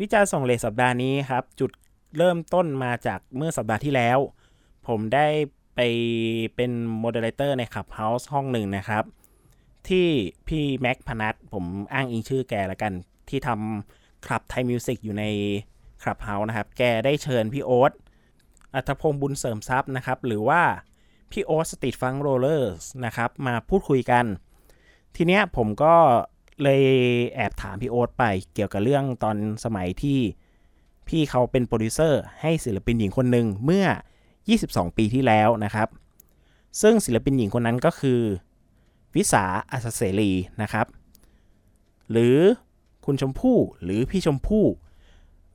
วิจารณ์ส่ง late สัปดาห์นี้ครับ จุดเริ่มต้นมาจากเมื่อสัปดาห์ที่แล้ว ผมได้ไปเป็น moderator ใน Clubhouse ห้องหนึ่งนะครับ ที่พี่แม็กพนัทผมอ้างอิงชื่อแกละกัน ที่ทำ club Thai Music อยู่ใน Clubhouse นะครับ แกได้เชิญพี่โอ๊ตอัธพงศ์บุญเสริมทรัพย์นะครับ หรือว่าพี่โอ๊ต Street Funk Rollers นะครับ มาพูดคุยกัน ทีเนี้ยผมก็ เลยแอบถามพี่โอ๊ตไปเกี่ยวกับเรื่องตอนสมัยที่พี่เขาเป็นโปรดิวเซอร์ให้ศิลปินหญิงคนหนึ่งเมื่อ 22 ปีที่แล้วนะครับ ซึ่งศิลปินหญิงคนนั้นก็คือ วิสาอัศเสรีนะครับ หรือคุณชมพู่หรือพี่ชมพู่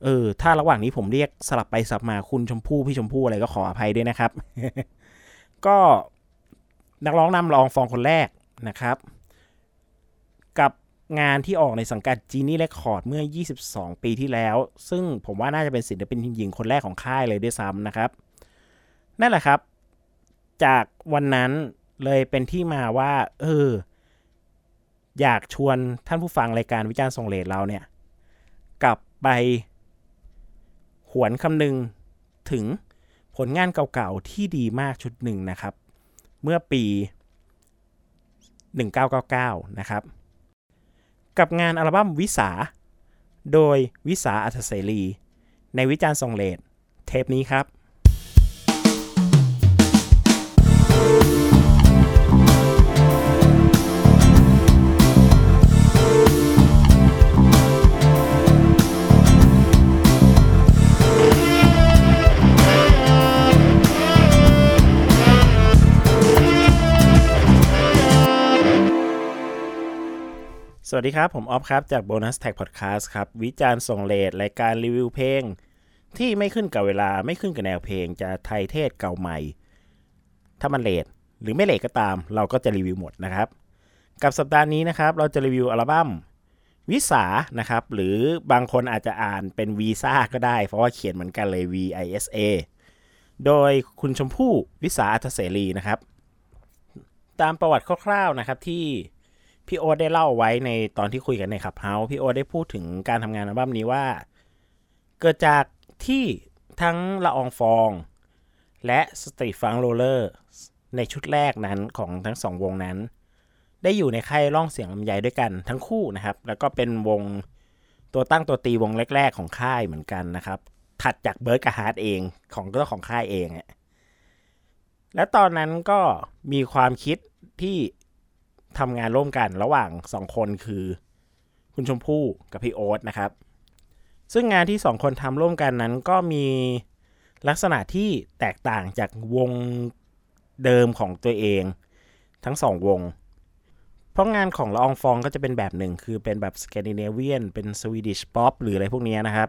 เออถ้าระหว่างนี้ผมเรียกสลับไปสลับมาคุณชมพู่พี่ชมพู่อะไรก็ขออภัยด้วยนะครับ ก็นักร้องนำรองฟองคนแรกนะครับ งานที่ออกในสังกัดจีนี่เรคคอร์ดเมื่อ 22 ปีที่แล้ว ซึ่งผมว่าน่าจะเป็นศิลปินหญิงคนแรกของค่ายเลยด้วยซ้ำนะครับ นั่นแหละครับ จากวันนั้นเลยเป็นที่มาว่า เออ อยากชวนท่านผู้ฟังรายการวิจารณ์ทรงเลดเราเนี่ย กลับไปหวนคำนึงถึงผลงานเก่าๆที่ดีมากชุดหนึ่งนะครับ เมื่อปี 1999 นะครับ กับงานอัลบั้มวิสา โดยวิสาอัศเสรี ในวิจารณ์ทรงเลดเทปนี้ครับ วัสดีครับ ผมออฟครับ จาก Bonus Tag Podcast ครับ วิจารณ์ส่งเลทรายการรีวิวเพลง ที่ไม่ขึ้นกับเวลาไม่ขึ้นกับแนวเพลง จะไทยเทศเก่าใหม่ ถ้ามันเลทหรือไม่เลทก็ตาม เราก็จะรีวิวหมดนะครับ กับสัปดาห์นี้นะครับ เราจะรีวิวอัลบั้มวิสานะครับ หรือบางคนอาจจะอ่านเป็นวีซ่าก็ได้ เพราะว่าเขียนเหมือนกันเลย V I S A โดยคุณชมพู่วิสาอัตเสรีนะครับ ตามประวัติคร่าวๆนะครับที่ พี่โอ๊ตได้เล่าไว้ในตอนที่คุยกันใน Clubhouse พี่โอ๊ตได้พูดถึงการทำงานอัลบั้มนี้ว่า เกิดจากที่ทั้งละอองฟอง และ Street Funk Rollers ในชุดแรกนั้นของทั้งสองวงนั้น ได้อยู่ในค่ายร่องเสียงลำไยด้วยกันทั้งคู่นะครับ แล้วก็เป็นวงตัวตั้งตัวตีวงแรก ๆ ของค่ายเหมือนกันนะครับ ถัดจากเบิร์ดกับฮาร์ทเองของเจ้าของค่ายเองอะและตอนนั้นก็มีความคิดที่ ทำงานร่วมกันระหว่างสองคนคือ คุณชมพู่กับพี่โอ๊ตนะครับ ซึ่งงานที่สองคนทำร่วมกันนั้นก็มีลักษณะที่แตกต่างจากวงเดิมของตัวเอง ทั้งสองวง เพราะงานของละอองฟองก็จะเป็นแบบหนึ่ง คือเป็นแบบสแกนดิเนเวียนเป็น Swedish pop หรืออะไรพวกนี้นะครับ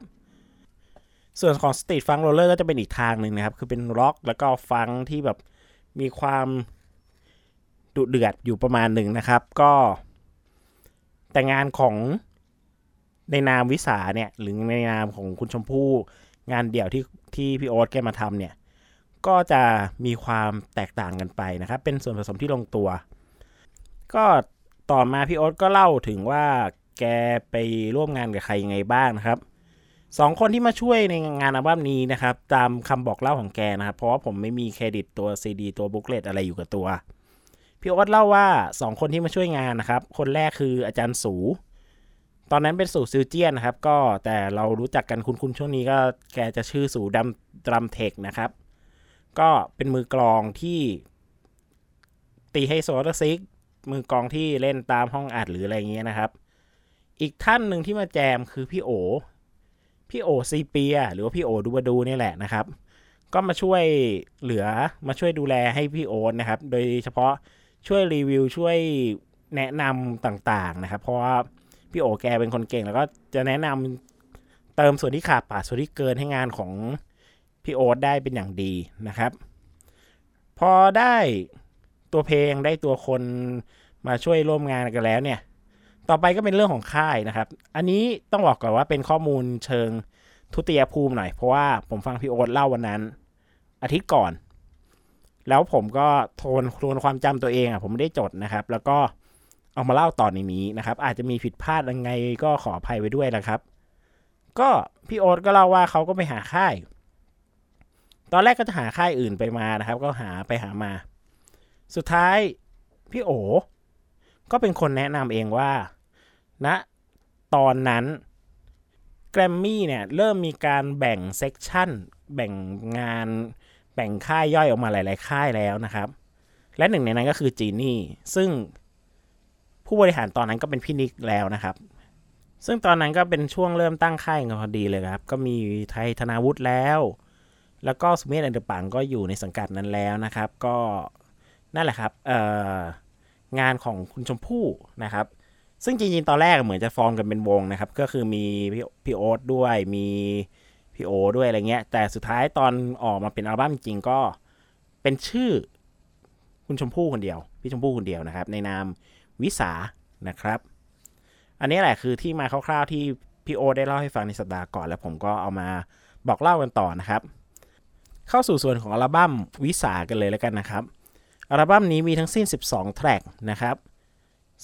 ส่วนของสตรีทฟังโรลเลอร์ก็จะเป็นอีกทางหนึ่งนะครับ คือเป็นร็อกแล้วก็ฟังที่แบบมีความ ดุเดือดอยู่ประมาณหนึ่งนะครับ ก็ แต่งานของในนามวิสาเนี่ยหรือในนามของคุณชมพู่งานเดี่ยวที่ที่พี่โอ๊ตแกมาทำเนี่ย ก็จะมีความแตกต่างกันไปนะครับ เป็นส่วนผสมที่ลงตัว ก็ต่อมาพี่โอ๊ตก็เล่าถึงว่าแกไปร่วมงานกับใครยังไงบ้างนะครับสองคนที่มาช่วยในงานอัลบั้มนี้นะครับ ตามคำบอกเล่าของแกนะครับ เพราะว่าผมไม่มีเครดิตตัวซีดีตัว booklet อะไรอยู่กับตัว พี่โอ๊ตเล่าว่าสองคนที่มาช่วยงานนะครับ คนแรกคืออาจารย์สู ตอนนั้นเป็นสูซิลเจียนนะครับ ก็แต่เรารู้จักกันคุณๆช่วงนี้ก็แกจะชื่อสูดัม drum tech นะครับ ก็เป็นมือกลองที่ตีให้โซลซิกมือกลองที่เล่นตามห้องอัดหรืออะไรเงี้ยนะครับ อีกท่านหนึ่งที่มาแจมคือพี่โอ พี่โอซีเปีย หรือว่าพี่โอดูบดูนี่แหละนะครับ ก็มาช่วยเหลือมาช่วยดูแลให้พี่โอนะครับ โดยเฉพาะ ช่วยรีวิวช่วยแนะนำต่างๆนะครับ เพราะว่าพี่โอแกเป็นคนเก่งแล้วก็จะแนะนำเติมส่วนที่ขาดป่าดส่วนที่เกินให้งานของพี่โอ๊ตได้เป็นอย่างดีนะครับ พอได้ตัวเพลงได้ตัวคนมาช่วยร่วมงานกันแล้วเนี่ย ต่อไปก็เป็นเรื่องของค่ายนะครับ อันนี้ต้องบอกก่อนว่าเป็นข้อมูลเชิงทุติยภูมิหน่อย เพราะว่าผมฟังพี่โอ๊ตเล่าวันนั้น อาทิตย์ก่อน แล้วผมก็โทนทวนความจำตัวเองอะผมไม่ได้จดนะครับ แล้วก็เอามาเล่าต่อในนี้นะครับ อาจจะมีผิดพลาดยังไงก็ขออภัยไว้ด้วยนะครับ ก็พี่โอ๊ตก็เล่าว่าเขาก็ไปหาค่าย ตอนแรกก็จะหาค่ายอื่นไปมานะครับ ก็หาไปหามา สุดท้ายพี่โอก็เป็นคนแนะนำเองว่าณนะตอนนั้นแกรมมี่เนี่ยเริ่มมีการแบ่งเซกชันแบ่งงาน แบ่งค่ายย่อยออกมาหลาย ๆ ค่ายแล้วนะครับ และหนึ่งในนั้นก็คือจีนี่ซึ่งผู้บริหารตอนนั้นก็เป็นพี่นิกแล้วนะครับ ซึ่งตอนนั้นก็เป็นช่วงเริ่มตั้งค่ายกันพอดีเลยครับ ก็มีไท ธนาวุฒิแล้ว แล้วก็สุเมธแอนด์เดอะปั๋งก็อยู่ในสังกัดนั้นแล้วนะครับ ก็นั่นแหละครับงานของคุณชมพู่นะครับ ซึ่งจริงๆ ตอนแรกเหมือนจะฟอร์มกันเป็นวงนะครับ ก็คือมีพี่โอ๊ตด้วยมี พี่โอด้วยอะไรเงี้ย แต่สุดท้ายตอนออกมาเป็นอัลบั้มจริงก็เป็นชื่อ คุณชมพู่คนเดียว พี่ชมพู่คนเดียวนะครับ ในนามวิสานะครับ อันนี้แหละคือที่มาคร่าวๆที่พี่โอได้เล่าให้ฟังในสัปดาห์ก่อน แล้วผมก็เอามาบอกเล่ากันต่อนะครับ เข้าสู่ส่วนของอัลบั้มวิสากันเลยแล้วกันนะครับอัลบั้มนี้มีทั้งสิ้น 12 แทร็กนะครับ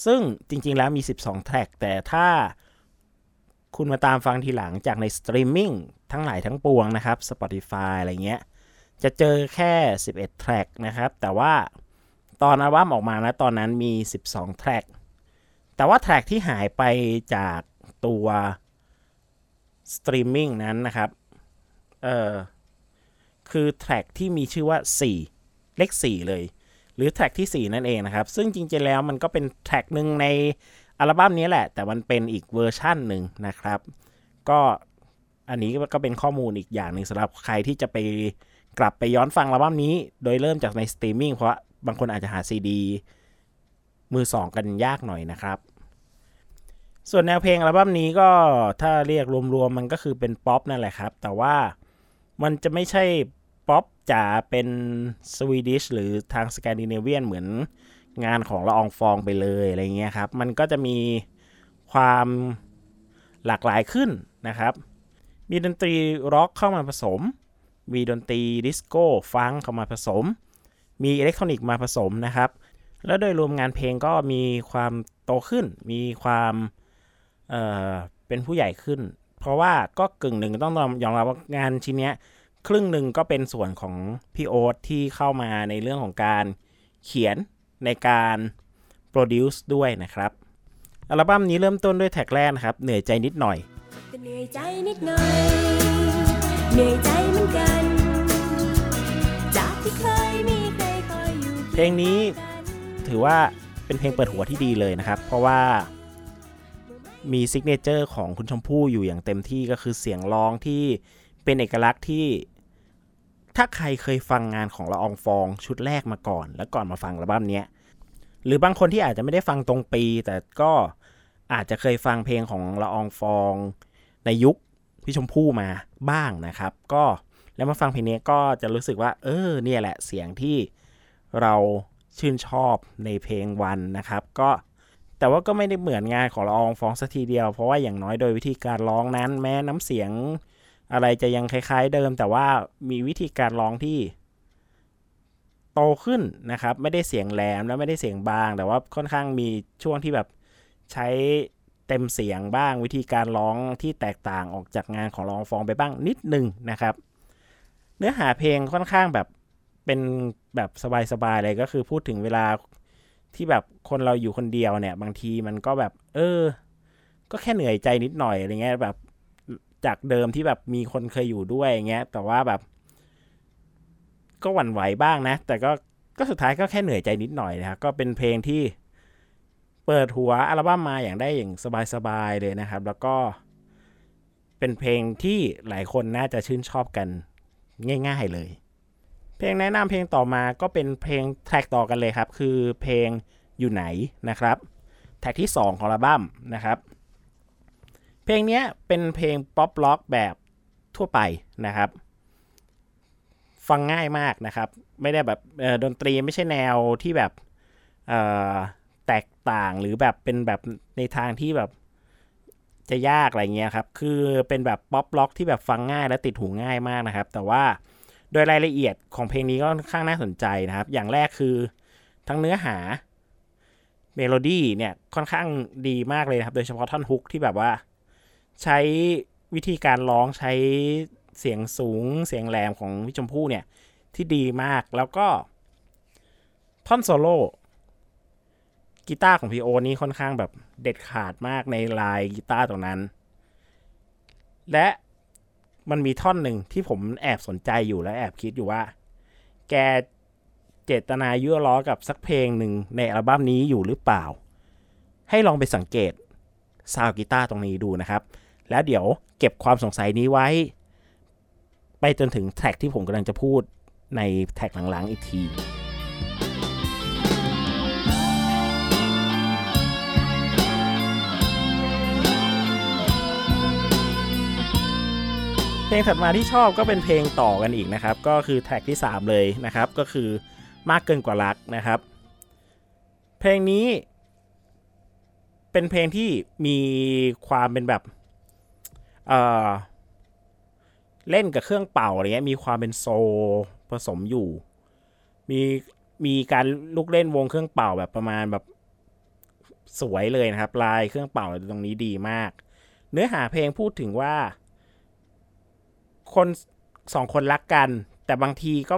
ซึ่งจริงๆแล้วมี 12 แทร็กแต่ถ้าคุณมาตามฟังทีหลังจากในสตรีมมิ่งทั้งหลายทั้งปวงนะครับ Spotify อะไรเงี้ย จะเจอแค่ 11 แทร็กนะครับ แต่ว่าตอนอัลบั้มออกมานะตอนนั้นมี 12 แทร็กแต่ว่าแทร็กที่หายไปจากตัวสตรีมมิ่งนั้นนะครับ เออคือแทร็กที่มีชื่อว่า 4 เลข 4 เลย หรือแทร็กที่ 4 นั่นเองนะครับ ซึ่งจริงๆแล้วมันก็เป็นแทร็กหนึ่งในอัลบั้มนี้แหละ แต่มันเป็นอีกเวอร์ชั่นหนึ่งนะครับ ก็ อันนี้ก็เป็นข้อมูลอีกอย่างหนึ่งสำหรับใครที่จะไปกลับไปย้อนฟังอัลบั้มนี้ โดยเริ่มจากในสตรีมมิ่งเพราะบางคนอาจจะหาซีดีมือสองกันยากหน่อยนะครับ ส่วนแนวเพลงอัลบั้มนี้ก็ถ้าเรียกรวมๆมันก็คือเป็นป๊อปนั่นแหละครับ แต่ว่ามันจะไม่ใช่ป๊อปจ๋าเป็น Swedish หรือทางสแกนดิเนเวียนเหมือนงานของละอองฟองไปเลยอะไรเงี้ยครับ มันก็จะมีความหลากหลายขึ้นนะครับ มีดนตรีร็อกเข้ามาผสม มีดนตรี disco funk เข้ามาผสม มีอิเล็กทรอนิกส์มาผสมนะครับ แล้วโดยรวมงานเพลงก็มีความโตขึ้น มีความเป็นผู้ใหญ่ขึ้น เพราะว่าก็กึ่งหนึ่งต้องยอมรับว่างานชิ้นนี้ครึ่งหนึ่งก็เป็นส่วนของพี่โอ๊ตที่เข้ามาในเรื่องของการเขียนในการ produce ด้วยนะครับ อัลบั้มนี้เริ่มต้นด้วยแทร็กแรกนะครับ เหนื่อยใจนิดหน่อย เหนื่อยใจนิดหน่อย เหนื่อยใจเหมือนกัน จากที่เคยมีใครคอยอยู่เพลงนี้ถือว่าเป็นเพลงเปิดหัวที่ดีเลยนะครับ เพราะว่ามี signature ของคุณชมพู่อยู่อย่างเต็มที่ก็คือเสียงร้องที่เป็นเอกลักษณ์ที่ ถ้าใครเคยฟังงานของละอองฟองชุดแรกมาก่อน แล้วก่อนมาฟังอัลบั้มนี้ยหรือบางคนที่อาจจะไม่ได้ฟังตรงปี แต่ก็อาจจะเคยฟังเพลงของละอองฟอง ในยุคพี่ชมพู่มาบ้างนะครับ ก็แล้วมาฟังเพลงนี้ก็จะรู้สึกว่า เออเนี่ยแหละเสียงที่เราชื่นชอบในเพลงวันนะครับ ก็แต่ว่าก็ไม่ได้เหมือนงานของละอองฟองสักทีเดียว เพราะว่าอย่างน้อยโดยวิธีการร้องนั้น แม้น้ำเสียงอะไรจะยังคล้าย ๆ เดิม แต่ว่ามีวิธีการร้องที่โตขึ้นนะครับ ไม่ได้เสียงแหลมแล้วไม่ได้เสียงบาง แต่ว่าค่อนข้างมีช่วงที่แบบใช้ เต็มเสียงบ้างวิธีการร้องที่แตกต่างออกจากงานของร้องฟองไปบ้างนิดนึงนะครับ เนื้อหาเพลงค่อนข้างแบบเป็นแบบสบายๆเลยก็คือพูดถึงเวลาที่แบบคนเราอยู่คนเดียวเนี่ย บางทีมันก็แบบ เออ ก็แค่เหนื่อยใจนิดหน่อยอะไรเงี้ยแบบจากเดิมที่แบบมีคนเคยอยู่ด้วยอย่างเงี้ย แต่ว่าแบบ ก็หวั่นไหวบ้างนะ แต่ก็ก็สุดท้ายก็แค่เหนื่อยใจนิดหน่อยนะครับก็เป็นเพลงที่ เปิดหัวอัลบั้มมาอย่างได้อย่างสบายๆเลยนะครับ แล้วก็เป็นเพลงที่หลายคนน่าจะชื่นชอบกันง่ายๆเลย เพลงแนะนำเพลงต่อมาก็เป็นเพลงแทร็กต่อกันเลยครับ คือเพลงอยู่ไหนนะครับแทร็กที่ 2 ของอัลบั้มนะครับ เพลงนี้เป็นเพลงป๊อปร็อกแบบทั่วไปนะครับ ฟังง่ายมากนะครับ ไม่ได้แบบดนตรีไม่ใช่แนวที่แบบ แตกต่างหรือแบบเป็นแบบในทางที่แบบจะยากอะไรเงี้ยครับ คือเป็นแบบป๊อปร็อกที่แบบฟังง่ายและติดหูง่ายมากนะครับ แต่ว่าโดยรายละเอียดของเพลงนี้ก็ค่อนข้างน่าสนใจนะครับ อย่างแรกคือทั้งเนื้อหาเมโลดี้เนี่ยค่อนข้างดีมากเลยครับ โดยเฉพาะท่อนฮุกที่แบบว่า ใช้วิธีการร้องใช้เสียงสูงเสียงแหลมของพี่ชมพู่เนี่ยที่ดีมากแล้วก็ท่อนโซโล่ กีตาร์ของพี่โอนี่ค่อนข้างแบบเด็ดขาดมากในลายกีตาร์ตรงนั้น และมันมีท่อนหนึ่งที่ผมแอบสนใจอยู่และแอบคิดอยู่ว่า แกเจตนายั่วล้อกับสักเพลงหนึ่งในอัลบั้มนี้อยู่หรือเปล่า ให้ลองไปสังเกตซาวกีตาร์ตรงนี้ดูนะครับ แล้วเดี๋ยวเก็บความสงสัยนี้ไว้ ไปจนถึงแท็กที่ผมกำลังจะพูดในแท็กหลังๆอีกที เพลงถัดมาที่ชอบก็เป็นเพลงต่อกันอีกนะครับ ก็คือแท็กที่ 3 เลยนะครับ ก็คือมากเกินกว่ารักนะครับ เพลงนี้เป็นเพลงที่มีความเป็นแบบเอ่อเล่นกับเครื่องเป่าอะไรเงี้ยมีความเป็นโซผสมอยู่ มีมีการลูกเล่นวงเครื่องเป่าแบบประมาณแบบสวยเลยนะครับ ลายเครื่องเป่าตรงนี้ดีมาก เนื้อหาเพลงพูดถึงว่า คนสองคนรักกัน แต่บางทีก็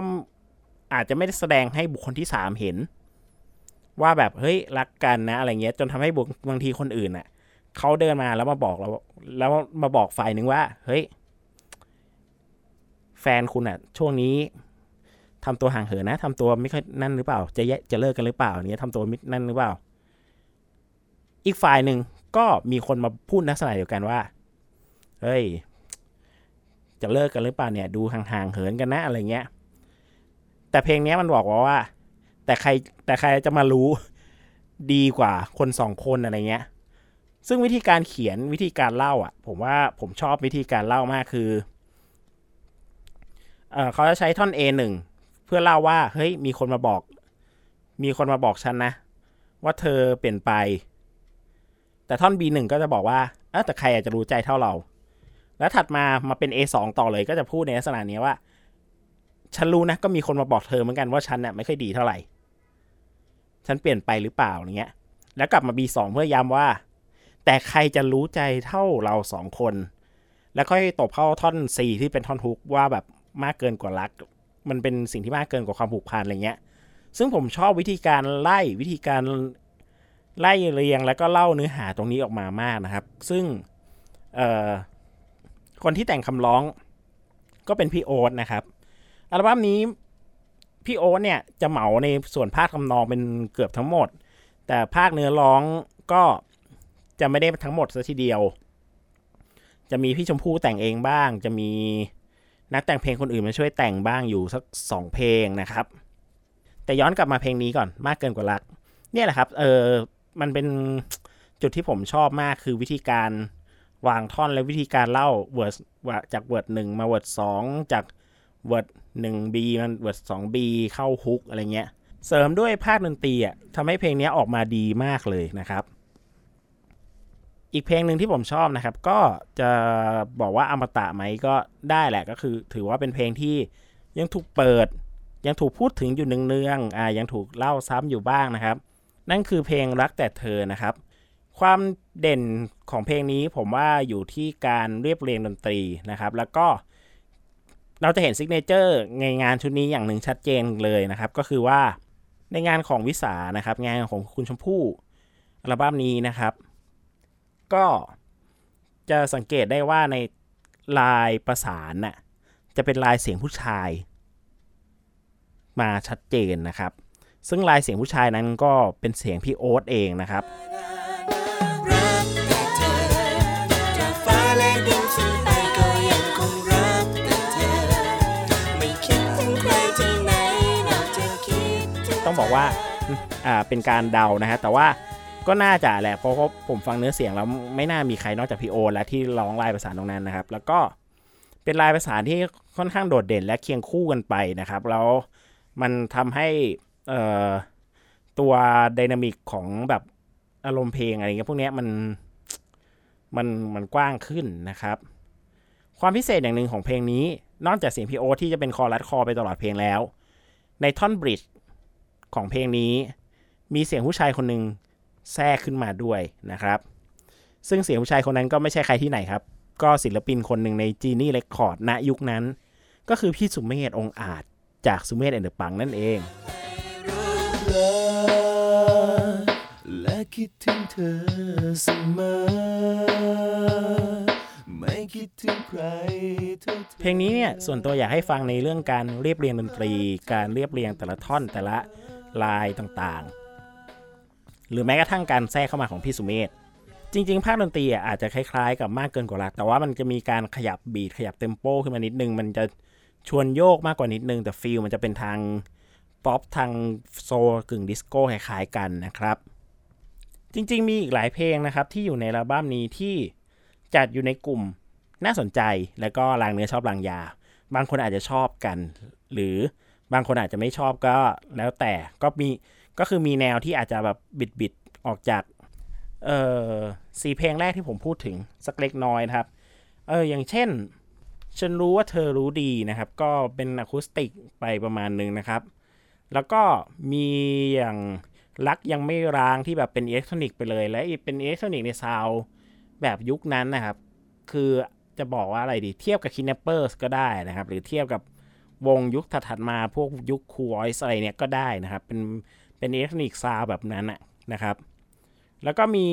อาจจะไม่ได้แสดงให้บุคคลที่สามเห็น ว่าแบบเฮ้ยรักกันนะ อะไรเงี้ย จนทำให้บางทีคนอื่นอะเขาเดินมาแล้วมาบอกเราแล้วมาบอกฝ่ายหนึ่งว่า เฮ้ย แฟนคุณอะ ช่วงนี้ทำตัวห่างเหินนะทำตัวไม่ค่อยนั่นหรือเปล่า จะแยจะเลิกกันหรือเปล่าเนี้ยทำตัวมินั่นหรือเปล่า อีกฝ่ายหนึ่งก็มีคนมาพูดลักษณะเดียวกันว่า เฮ้ย จะเลิกกันหรือเปล่าเนี่ยดูห่างๆเหินกันนะอะไรเงี้ย แต่เพลงนี้มันบอกว่าว่า แต่ใครแต่ใครจะมารู้ดีกว่าคนสองคนอะไรเงี้ย ซึ่งวิธีการเขียนวิธีการเล่าอะ ผมว่าผมชอบวิธีการเล่ามากคือเออเขาจะใช้ท่อน A1 เพื่อเล่าว่าเฮ้ยมีคนมาบอก มีคนมาบอกฉันนะ ว่าเธอเปลี่ยนไป แต่ท่อน B1 ก็จะบอกว่าเออแต่ใครอาจจะรู้ใจเท่าเรา แล้วถัดมามาเป็น A2 ต่อเลยก็จะพูดในลักษณะนี้ว่า ฉันรู้นะก็มีคนมาบอกเธอเหมือนกันว่าฉันเนี่ยไม่ค่อยดีเท่าไหร่ ฉันเปลี่ยนไปหรือเปล่าอย่างเงี้ย แล้วกลับมา B2 เพื่อย้ำว่า แต่ใครจะรู้ใจเท่าเราสองคน แล้วค่อยตบเข้าท่อน C ที่เป็นท่อนฮุกว่าแบบมากเกินกว่ารัก มันเป็นสิ่งที่มากเกินกว่าความผูกพันอะไรเงี้ย ซึ่งผมชอบวิธีการไล่วิธีการไล่เรียงแล้วก็เล่าเนื้อหาตรงนี้ออกมามากนะครับ ซึ่งเอ่อ คนที่แต่งคำร้องก็เป็นพี่โอ๊ตนะครับ อัลบั้มนี้พี่โอ๊ตเนี่ยจะเหมาในส่วนภาคคำนองเป็นเกือบทั้งหมด แต่ภาคเนื้อร้องก็จะไม่ได้ทั้งหมดซะทีเดียว จะมีพี่ชมพู่แต่งเองบ้าง จะมีนักแต่งเพลงคนอื่นมาช่วยแต่งบ้างอยู่สักสองเพลงนะครับ แต่ย้อนกลับมาเพลงนี้ก่อนมากเกินกว่ารัก เนี่ยแหละครับ เออมันเป็นจุดที่ผมชอบมากคือวิธีการ วางท่อนและวิธีการเล่าเวิร์ดจากเวิร์ดหนึ่งมาเวิร์ดสองจากเวิร์ดหนึ่งบีมันเวิร์ดสองบีเข้าฮุกอะไรเงี้ย เสริมด้วยภาคดนตรีอะทำให้เพลงนี้ออกมาดีมากเลยนะครับ อีกเพลงหนึ่งที่ผมชอบนะครับ ก็จะบอกว่าอมตะไหมก็ได้แหละก็คือ ถือว่าเป็นเพลงที่ยังถูกเปิด ยังถูกพูดถึงอยู่เนืองๆอ่ายังถูกเล่าซ้ำอยู่บ้างนะครับ นั่นคือเพลงรักแต่เธอนะครับ ความเด่นของเพลงนี้ผมว่าอยู่ที่การเรียบเรียงดนตรีนะครับ แล้วก็เราจะเห็น signature ในงานชุดนี้อย่างหนึ่งชัดเจนเลยนะครับ ก็คือว่าในงานของวิสานะครับ งานของคุณชมพู่อัลบั้มนี้นะครับ ก็จะสังเกตได้ว่าในลายประสานน่ะจะเป็นลายเสียงผู้ชาย มาชัดเจนนะครับ ซึ่งลายเสียงผู้ชายนั้นก็เป็นเสียงพี่โอ๊ตเองนะครับ ต้องบอกว่าอ่าเป็นการเดานะฮะแต่ว่าก็น่าจะแหละเพราะว่าผมฟังเนื้อเสียงแล้วไม่น่ามีใครนอกจากพี่โอ และที่ร้องลายประสานตรงนั้นนะครับ แล้วก็เป็นลายประสานที่ค่อนข้างโดดเด่นและเคียงคู่กันไปนะครับ แล้วมันทำให้เอ่อตัวไดนามิกของแบบอารมณ์เพลงอะไรเงี้ยพวกเนี้ยมันมันมันกว้างขึ้นนะครับ ความพิเศษอย่างหนึ่งของเพลงนี้ นอกจากเสียงพี่โอ๊ตที่จะเป็นคอรัสคลอไปตลอดเพลงแล้ว ในท่อน bridge ของเพลงนี้ มีเสียงผู้ชายคนหนึ่งแทรกขึ้นมาด้วยนะครับ ซึ่งเสียงผู้ชายคนนั้นก็ไม่ใช่ใครที่ไหนครับ ก็ศิลปินคนหนึ่งใน Genie Records ณยุคนั้น ก็คือพี่สุเมธองค์อาจจากสุเมธแอนด์เดอะปั๋งนั่นเองและคิดถึงเธอเสมอไม่คิดถึงใครเท่าเธอเพลงนี้เนี่ยส่วนตัวอยากให้ฟังในเรื่องการเรียบเรียงดนตรี การเรียบเรียงแต่ละท่อนแต่ละ ลายต่างๆ หรือแม้กระทั่งการแทรกเข้ามาของพี่สุเมธจริงๆ ภาคดนตรีอาจจะคล้ายๆ กับมากเกินกว่ารัก แต่ว่ามันจะมีการขยับ beat ขยับ tempo ขึ้นมานิดนึง มันจะชวนโยกมากกว่านิดนึง แต่ feel มันจะเป็นทางป๊อปทาง soul กึ่งดิสโก้คล้ายๆกันนะครับ จริงๆ มีอีกหลายเพลงนะครับ ที่อยู่ในอัลบั้มนี้ที่จัดอยู่ในกลุ่มน่าสนใจ แล้วก็ลางเนื้อชอบลางยา บางคนอาจจะชอบกัน หรือ บางคนอาจจะไม่ชอบก็แล้วแต่ก็มีก็คือมีแนวที่อาจจะแบบบิดบิดๆออกจากเอ่อสีเพลงแรกที่ผมพูดถึงสักเล็กน้อยนะครับ เอออย่างเช่น ฉันรู้ว่าเธอรู้ดีนะครับ ก็เป็นอะคูสติกไปประมาณหนึ่งนะครับ แล้วก็มีอย่างรักยังไม่ร้างที่แบบเป็นอิเล็กทรอนิกส์ไปเลย และเป็นอิเล็กทรอนิกส์ในซาวแบบยุคนั้นนะครับ คือจะบอกว่าอะไรดีเทียบกับ Kidnappers ก็ได้นะครับ หรือเทียบกับ วงยุคถัดๆมาพวกยุคคูออยส์อะไรเนี่ยก็ได้นะครับ เป็นเป็นอิเล็กทรอนิกส์ซาวแบบนั้นนะนะครับ แล้วก็มี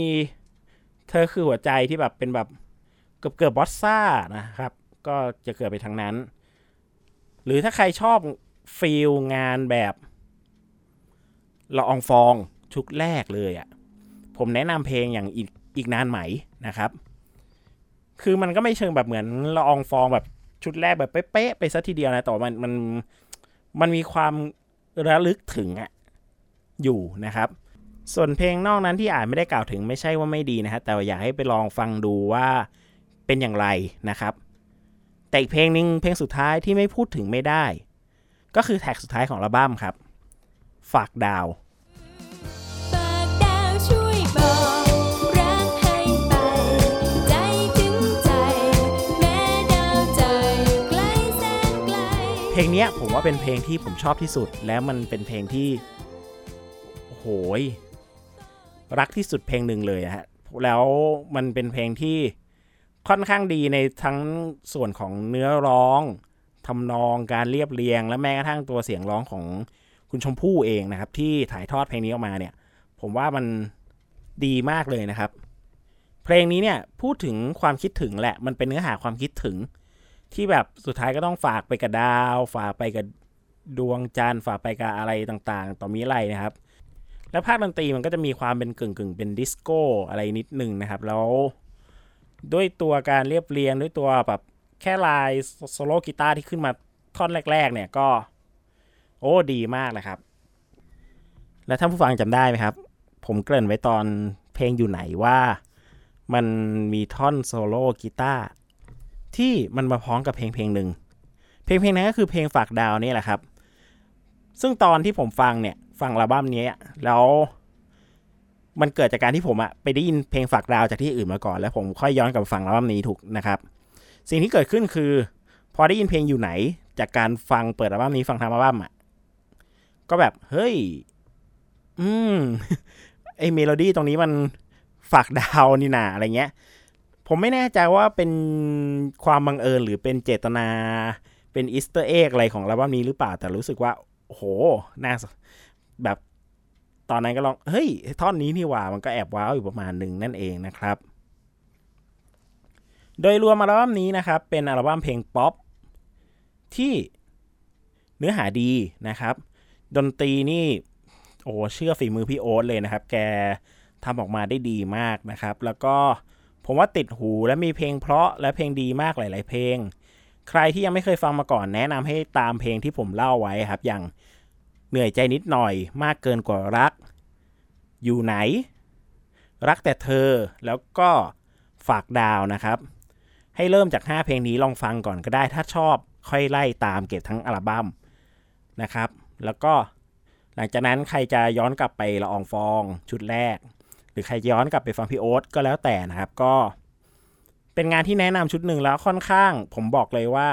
เธอคือหัวใจที่แบบเป็นแบบเกือบเกือบ bossa นะครับ ก็จะเกิดไปทางนั้น หรือถ้าใครชอบฟีลงานแบบละอองฟองชุดแรกเลยอะ่ะ ผมแนะนำเพลงอย่างอีกอีกนานไหมนะครับ คือมันก็ไม่เชิงแบบเหมือนละอองฟองแบบ ชุดแรกแบบเป๊ะๆไปซะทีเดียวนะแต่ว่ามันมันมันมีความระลึกถึงอะอยู่นะครับ ส่วนเพลงนอกนั้นที่อ่านไม่ได้กล่าวถึงไม่ใช่ว่าไม่ดีนะครับแต่อยากให้ไปลองฟังดูว่าเป็นอย่างไรนะครับ แต่อีกเพลงหนึ่งเพลงสุดท้ายที่ไม่พูดถึงไม่ได้ ก็คือแท็กสุดท้ายของอัลบั้มครับ ฝากดาว เพลงนี้ผมว่าเป็นเพลงที่ผมชอบที่สุด แล้วมันเป็นเพลงที่โอ้โหยรักที่สุดเพลงหนึ่งเลยฮะแล้วมันเป็นเพลงที่ค่อนข้างดีในทั้งส่วนของเนื้อร้องทำนองการเรียบเรียง และแม้กระทั่งตัวเสียงร้องของคุณชมพู่เองนะครับ ที่ถ่ายทอดเพลงนี้ออกมาเนี่ย ผมว่ามันดีมากเลยนะครับ เพลงนี้เนี่ยพูดถึงความคิดถึงแหละมันเป็นเนื้อหาความคิดถึง ที่แบบสุดท้ายก็ต้องฝากไปกับดาว ฝากไปกับดวงจันทร์ฝากไปกับอะไรต่างๆ ต่อมีอะไรนะครับ แล้วภาคดนตรีมันก็จะมีความเป็นกึ่งกึ่งๆเป็นดิสโก้อะไรนิดหนึ่งนะครับ แล้วด้วยตัวการเรียบเรียงด้วยตัวแบบแค่ลายโซโล่กีตาร์ที่ขึ้นมาท่อนแรก ๆ เนี่ยก็ โอ้ดีมากเลยครับ แล้วท่านผู้ฟังจำได้ไหมครับ ผมเกริ่นไว้ตอนเพลงอยู่ไหนว่า มันมีท่อนโซโล่กีตาร์ ที่มันมาพร้อมกับเพลงเพลงหนึ่งเพลงเพลงนั้นก็คือเพลงฝากดาวนี่แหละครับ ซึ่งตอนที่ผมฟังเนี่ยฟังอัลบั้มนี้แล้วมันเกิดจากการที่ผมอะไปได้ยินเพลงฝากดาวจากที่อื่นมาก่อน แล้วผมค่อยย้อนกลับฟังอัลบั้มนี้ถูกนะครับ สิ่งที่เกิดขึ้นคือ พอได้ยินเพลงอยู่ไหน จากการฟังเปิดอัลบั้มนี้ฟังทางอัลบั้มอะก็แบบเฮ้ย อืมไอเมโลดี้ตรงนี้มันฝากดาวนี่นาอะไรเงี้ย ผมไม่แน่ใจว่าเป็นความบังเอิญหรือเป็นเจตนาเป็น Easter egg อะไรของอัลบั้มนี้หรือเปล่า แต่รู้สึกว่า โหน่าแบบตอนนั้นก็ลอง เฮ้ย ท่อนนี้นี่หว่า มันก็แอบ wow อยู่ประมาณหนึ่งนั่นเองนะครับ โดยรวมอัลบั้มนี้นะครับ เป็นอัลบั้มเพลงป๊อปที่เนื้อหาดีนะครับ ดนตรีนี่ โอ้เชื่อฝีมือพี่โอ๊ตเลยนะครับ แกทำออกมาได้ดีมากนะครับ แล้วก็ ผมว่าติดหูและมีเพลงเพราะและเพลงดีมากหลาย ๆ เพลง ใครที่ยังไม่เคยฟังมาก่อนแนะนำให้ตามเพลงที่ผมเล่าไว้ครับ อย่างเหนื่อยใจนิดหน่อย มากเกินกว่ารัก อยู่ไหน รักแต่เธอแล้วก็ฝากดาวนะครับ ให้เริ่มจาก 5 เพลงนี้ลองฟังก่อนก็ได้ ถ้าชอบค่อยไล่ตามเก็บทั้งอัลบั้มนะครับ แล้วก็หลังจากนั้นใครจะย้อนกลับไปละอองฟองชุดแรก หรือใครย้อนกลับไปฟังพี่โอ๊ตก็แล้วแต่นะครับ ก็ เป็นงานที่แนะนำชุดหนึ่งแล้วค่อนข้าง ผมบอกเลยว่า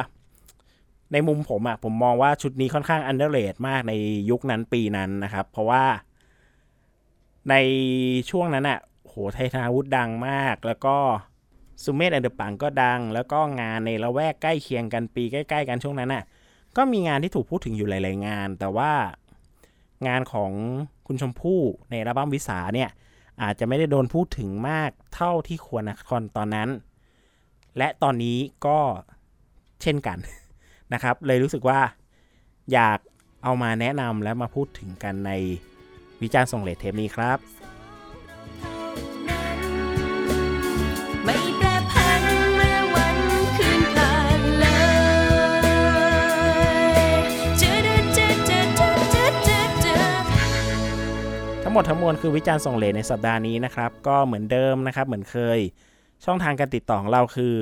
ในมุมผมอะผมมองว่าชุดนี้ค่อนข้าง underrate มากในยุคนั้นปีนั้นนะครับ เพราะว่า ในช่วงนั้นอะโหไทยธนาวุฒิดังมาก แล้วก็สุเมธแอนด์เดอะปั๋งก็ดัง แล้วก็งานในละแวกใกล้เคียงกันปีใกล้ ๆ กันช่วงนั้นน่ะ ก็มีงานที่ถูกพูดถึงอยู่หลาย ๆ งาน แต่ว่างานของคุณชมพู่ในอัลบั้มวิสาเนี่ย อาจจะไม่ได้โดนพูดถึงมากเท่าที่ควรนะคอนตอนนั้น และตอนนี้ก็เช่นกันนะครับ เลยรู้สึกว่าอยากเอามาแนะนำและมาพูดถึงกันในวิจารณ์ส่งเลทเทปนี้ครับ งหมดทั้งมวลคือวิจารณ์ส่งเลทในสัปดาห์นี้นะครับ ก็เหมือนเดิมนะครับ เหมือนเคย ช่องทางการติดต่อของเราคือ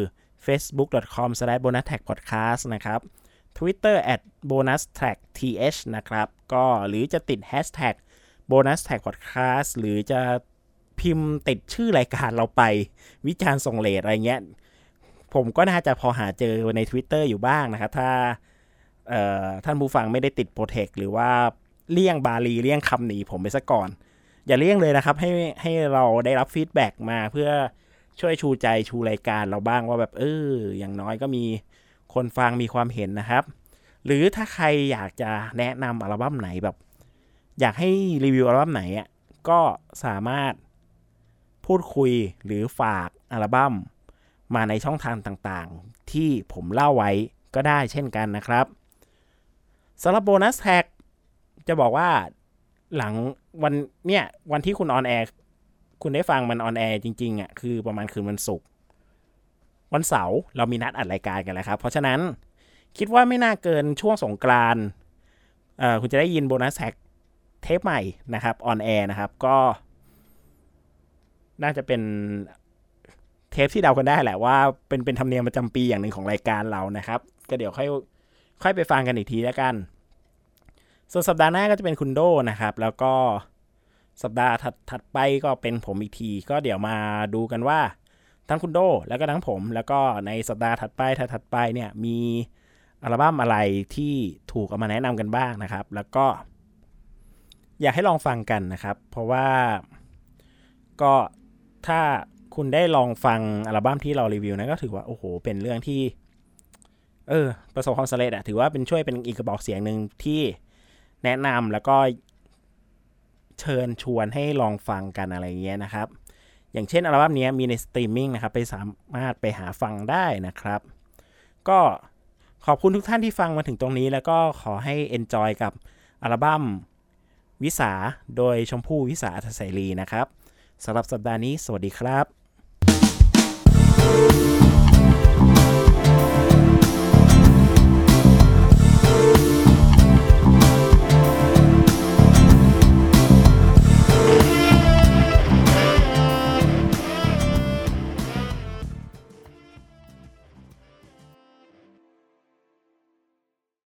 facebook.com/bonustrackpodcast นะครับ Twitter at bonustrackth นะครับ ก็หรือจะติด hashtag bonustrackpodcast หรือจะพิมพ์ติดชื่อรายการเราไป วิจารณ์ส่งเลทอะไรเงี้ย ผมก็น่าจะพอหาเจอใน Twitter อยู่บ้างนะครับ ถ้าท่านผู้ฟังไม่ได้ติด protect หรือว่า เลี่ยงบาลีเลี่ยงคำหนีผมไปซะก่อน อย่าเลี่ยงเลยนะครับ ให้ให้เราได้รับ feedback มาเพื่อช่วยชูใจชูรายการเราบ้างว่าแบบเอออย่างน้อยก็มีคนฟังมีความเห็นนะครับ หรือถ้าใครอยากจะแนะนำอัลบั้มไหนแบบ อยากให้รีวิวอัลบั้มไหนอะก็สามารถพูดคุยหรือฝากอัลบั้มมาในช่องทางต่างๆ ที่ผมเล่าไว้ก็ได้เช่นกันนะครับสำหรับ Bonus Track จะบอกว่าหลังวันเนี่ยวันที่คุณ on air คุณได้ฟังมัน on air จริงๆอะคือประมาณคืนวันศุกร์วันเสาร์เรามีนัดอัดรายการกันแล้วครับ เพราะฉะนั้นคิดว่าไม่น่าเกินช่วงสงกรานต์เอ่อคุณจะได้ยิน Bonus Track เทปใหม่นะครับ on air นะครับก็ น่าจะเป็นเทปที่เดากันได้แหละว่าเป็นเป็นธรรมเนียมประจำปีอย่างหนึ่งของรายการเรานะครับ ก็เดี๋ยวค่อยค่อยไปฟังกันอีกทีแล้วกัน ส่วนสัปดาห์หน้าก็จะเป็นคุณโดนะครับ แล้วก็สัปดาห์ถัดไปก็เป็นผมอีกที ก็เดี๋ยวมาดูกันว่า ทั้งคุณโดแล้วก็ทั้งผม แล้วก็ในสัปดาห์ถัดไปถัดถัดไปเนี่ยมีอัลบั้มอะไรที่ถูกเอามาแนะนำกันบ้างนะครับ แล้วก็ อยากให้ลองฟังกันนะครับ เพราะว่าก็ถ้าคุณได้ลองฟังอัลบั้มที่เรารีวิวนะก็ถือว่าโอ้โห เป็นเรื่องที่ เออ ประสบความสำเร็จอะถือว่าเป็นช่วยเป็นอีกกระบอกเสียงหนึ่งที่ แนะนำแล้วก็เชิญชวนให้ลองฟังกันอะไรเงี้ยนะครับ อย่างเช่นอัลบั้มนี้มีในสตรีมมิ่งนะครับ ไปสามารถไปหาฟังได้นะครับ ก็ขอบคุณทุกท่านที่ฟังมาถึงตรงนี้ แล้วก็ขอให้ enjoy กับอัลบั้มวิสาโดยชมพู่วิสาอัศรีนะครับสำหรับสัปดาห์นี้ สวัสดีครับ